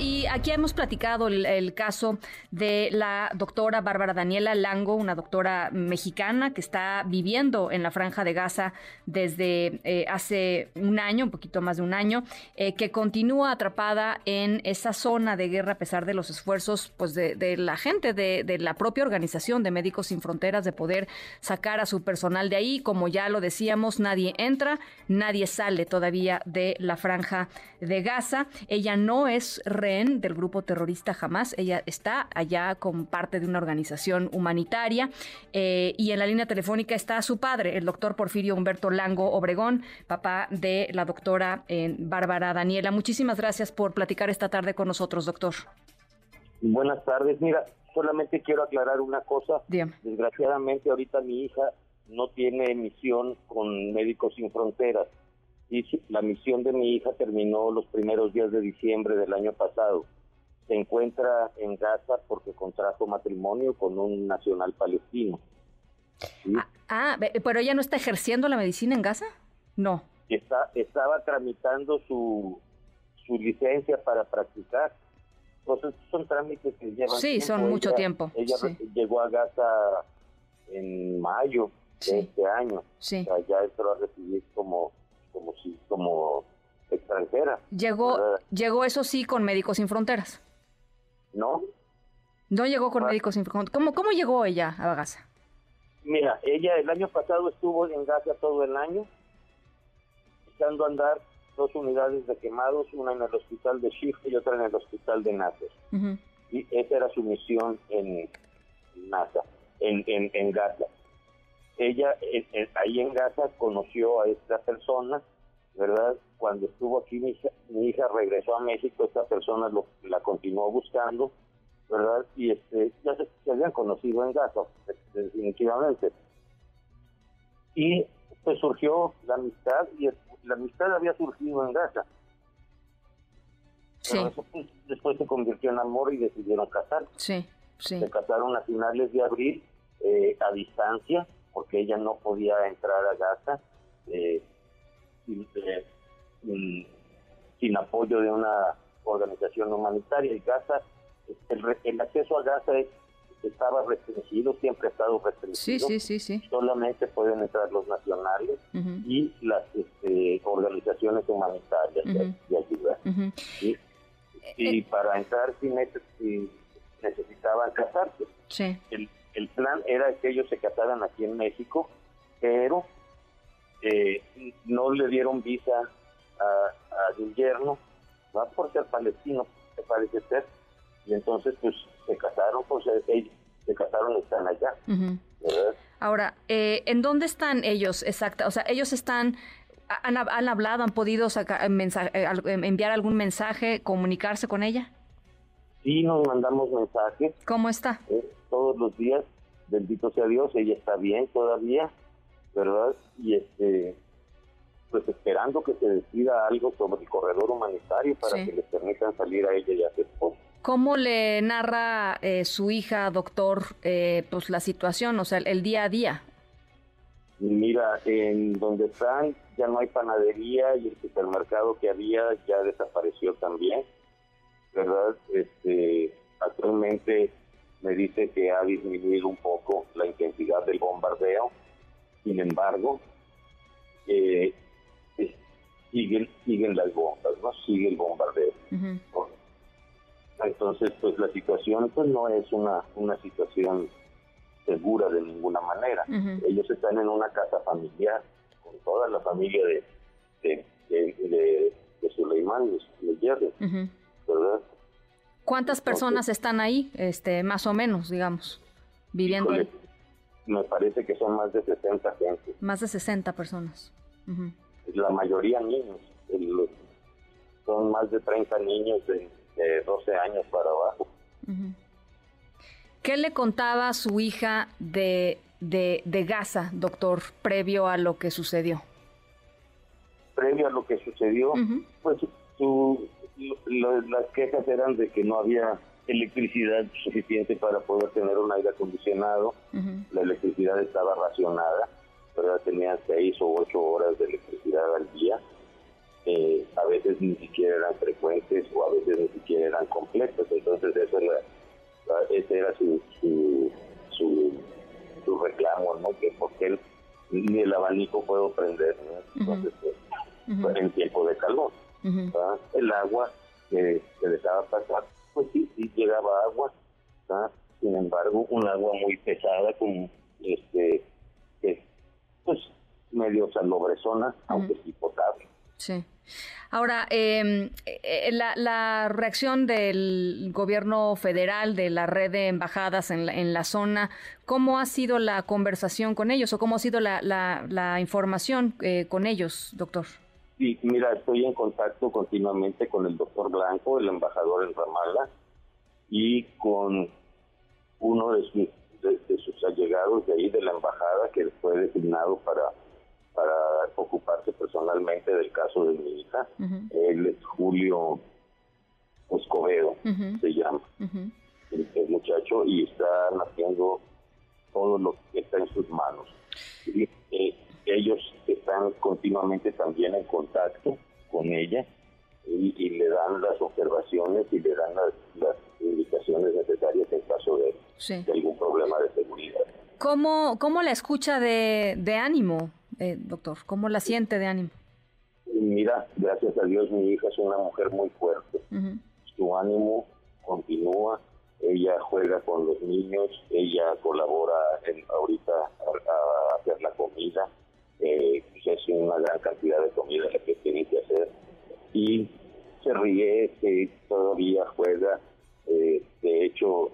Y aquí hemos platicado el, caso de la doctora Bárbara Daniela Lango, una doctora mexicana que está viviendo en la franja de Gaza desde eh, hace un año, un poquito más de un año, eh, que continúa atrapada en esa zona de guerra a pesar de los esfuerzos pues, de, la gente, de, la propia organización de Médicos Sin Fronteras, de poder sacar a su personal de ahí. Como ya lo decíamos, nadie entra, nadie sale todavía de la franja de Gaza. Ella no es del grupo terrorista Hamas. Ella está allá con parte de una organización humanitaria. Eh, y en la línea telefónica está su padre, el doctor Porfirio Humberto Lango Obregón, papá de la doctora eh, Bárbara Daniela. Muchísimas gracias por platicar esta tarde con nosotros, doctor. Buenas tardes. Mira, solamente quiero aclarar una cosa. Desgraciadamente ahorita mi hija no tiene misión con Médicos Sin Fronteras y la misión de mi hija terminó los primeros días de diciembre del año pasado. Se encuentra en Gaza porque contrajo matrimonio con un nacional palestino. Ah, ah, pero ella no está ejerciendo la medicina en Gaza? No. Está, estaba tramitando su, su licencia para practicar. Entonces son trámites que llevan Sí, son mucho tiempo. Ella llegó a Gaza en mayo de este año. Sí. O sea, ya entró a recibir como como si como extranjera. Llegó llegó eso sí con Médicos Sin Fronteras. No. No llegó con ah. Médicos Sin Fronteras. ¿Cómo, ¿Cómo llegó ella a Gaza? Mira, ella el año pasado estuvo en Gaza todo el año, echando a andar dos unidades de quemados, una en el hospital de Shift y otra en el hospital de Nasser. Y esa era su misión en NASA, en, en, en Gaza ella ahí en Gaza conoció a esta persona, ¿verdad? Cuando estuvo aquí mi hija, regresó a México, esta persona la continuó buscando, ¿verdad? Y este, ya se, habían conocido en Gaza, definitivamente. Y pues surgió la amistad y la amistad había surgido en Gaza. Sí. Pues, después se convirtió en amor y decidieron casar. Sí, sí. Se casaron a finales de abril eh, a distancia porque ella no podía entrar a Gaza eh, eh, sin, apoyo de una organización humanitaria. Y Gaza, el, acceso a Gaza estaba restringido, siempre ha estado restringido. Sí, sí, sí, Solamente pueden entrar los nacionales y las este, organizaciones humanitarias de, ayuda. Y, eh, para entrar sí, necesitaban casarse. Sí el plan era que ellos se casaran aquí en México, pero eh, no le dieron visa a, Guillermo, va por ser palestino, se parece ser, y entonces pues se casaron, pues ellos se casaron y están allá. Ahora, eh, ¿en dónde están ellos exacta? O sea, ellos están... Han, hablado, han podido sacar, eh, enviar algún mensaje, comunicarse con ella? Sí, nos mandamos mensajes. ¿Cómo está? Todos los días, bendito sea Dios, ella está bien todavía, ¿verdad? Y este, pues esperando que se decida algo sobre el corredor humanitario para que les permitan salir a ella y a su esposo. ¿Cómo le narra eh, su hija, doctor, eh, pues la situación, o sea, el día a día? Mira, en donde están ya no hay panadería y el supermercado que había ya desapareció también, que ha disminuido un poco la intensidad del bombardeo, sin embargo, eh, siguen, siguen las bombas, ¿no? Sigue el bombardeo. Entonces, pues la situación pues no es una, una situación segura de ninguna manera. Ellos están en una casa familiar, con toda la familia de, de, de, de, Suleimán, de, ¿verdad? ¿Cuántas personas están ahí, este, más o menos, digamos, viviendo ahí? Me parece que son más de 60 gente. Más de 60 personas. La mayoría niños. son más de 30 niños de, 12 años para abajo. ¿Qué le contaba su hija de, de, de Gaza, doctor, previo a lo que sucedió? Previo a lo que sucedió, pues su, las quejas eran de que no había electricidad suficiente para poder tener un aire acondicionado, la electricidad estaba racionada, pero tenía seis o ocho horas de electricidad al día. Eh, a veces ni siquiera eran frecuentes o a veces ni siquiera eran completas. Entonces, eso ese era su, su, su, reclamo, ¿no? Que porque él ni el abanico puedo prender, Entonces, pues, en tiempo de calor. El agua que se dejaba pasar, pues sí, sí llegaba agua, sin embargo, un agua muy pesada, como este, pues medio salobresona, aunque sí potable. Sí. Ahora, em, eh, la, la, reacción del gobierno federal, de la red de embajadas en la, en la zona, ¿cómo ha sido la conversación con ellos o cómo ha sido la, la, información eh, con ellos, doctor? Sí, mira, estoy en contacto continuamente con el doctor Blanco, el embajador en Ramallah, y con uno de sus, de sus allegados de ahí de la embajada que fue designado para para ocuparse personalmente del caso de mi hija. Él es Julio Escobedo, se llama, el, muchacho, y están haciendo todo lo que está en sus manos. Y, eh, ellos están continuamente también en contacto con ella y, le dan las observaciones y le dan las, indicaciones necesarias en caso de, algún problema de seguridad. ¿Cómo, cómo la escucha de, de ánimo? Eh, doctor? ¿Cómo la siente de ánimo? Mira, gracias a Dios mi hija es una mujer muy fuerte. Su ánimo continúa, ella juega con los niños, ella colabora en, ahorita a, hacer la comida, eh, pues es una gran cantidad de comida la que tiene que hacer y se ríe, que todavía juega, eh, de hecho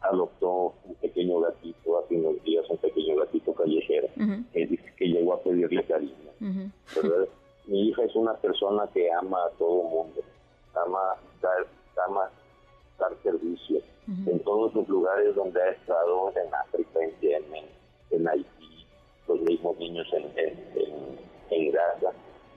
adoptó un pequeño gatito hace unos días, un pequeño gatito callejero, que, llegó a pedirle cariño. Mi hija es una persona que ama a todo mundo, ama dar, ama dar servicio. En todos los lugares donde ha estado, en África, en Yemen, en Haití, los mismos niños en, en, Gaza,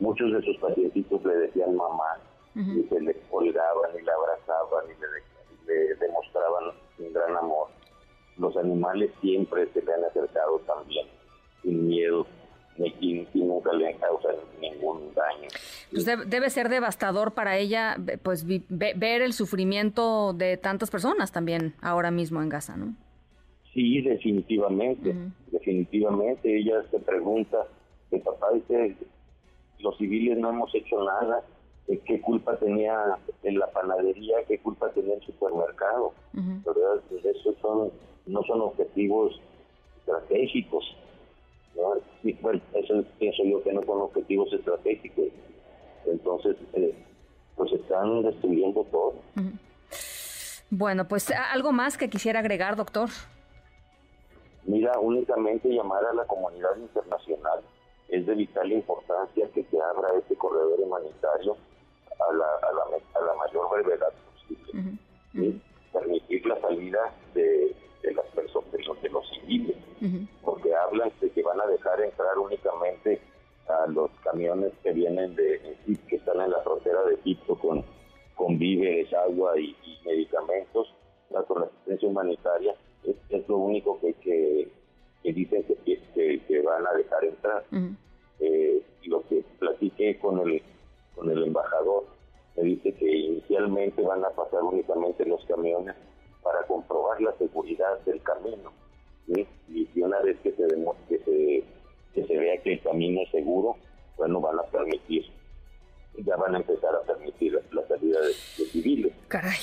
muchos de sus pacientitos le decían mamá, y se le colgaban y la abrazaban y le demostraban un gran amor. Los animales siempre se le han acercado también, sin miedo, y, nunca le han causado ningún daño. Pues debe, ser devastador para ella pues ver el sufrimiento de tantas personas también ahora mismo en Gaza, ¿no? Sí, definitivamente, definitivamente. Ella se pregunta, el papá dice, los civiles no hemos hecho nada, qué culpa tenía en la panadería, qué culpa tenía el supermercado. ¿verdad? Pues esos son, no son objetivos estratégicos. bueno, eso pienso yo que no son objetivos estratégicos. Entonces, eh, pues están destruyendo todo. Bueno, pues algo más que quisiera agregar, doctor. Mira, únicamente llamar a la comunidad internacional. Es de vital importancia que se abra este corredor humanitario a la, a la, a la mayor brevedad posible. y Permitir la salida de, de las personas, de los, de los civiles, porque hablan de que van a dejar entrar únicamente a los camiones que vienen de que están en la frontera de Egipto con, con víveres, agua y, medicamentos, con la asistencia humanitaria, es, lo único que, que, dicen que, que, van a dejar entrar. eh, lo que platiqué con el con el embajador, me dice que inicialmente van a pasar únicamente los camiones para comprobar la seguridad del camino. Y una vez que se, que se, que se vea que el camino es seguro, bueno, van a permitir, ya van a empezar a permitir la, salida de, civiles. Caray.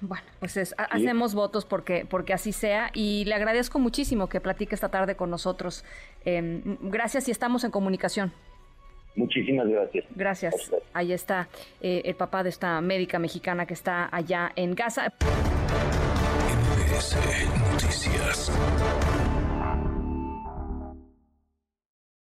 Bueno, pues hacemos votos porque, porque así sea y le agradezco muchísimo que platique esta tarde con nosotros. Em, gracias y estamos en comunicación. Muchísimas gracias. Gracias. Ahí está eh, el papá de esta médica mexicana que está allá en Gaza. Noticias.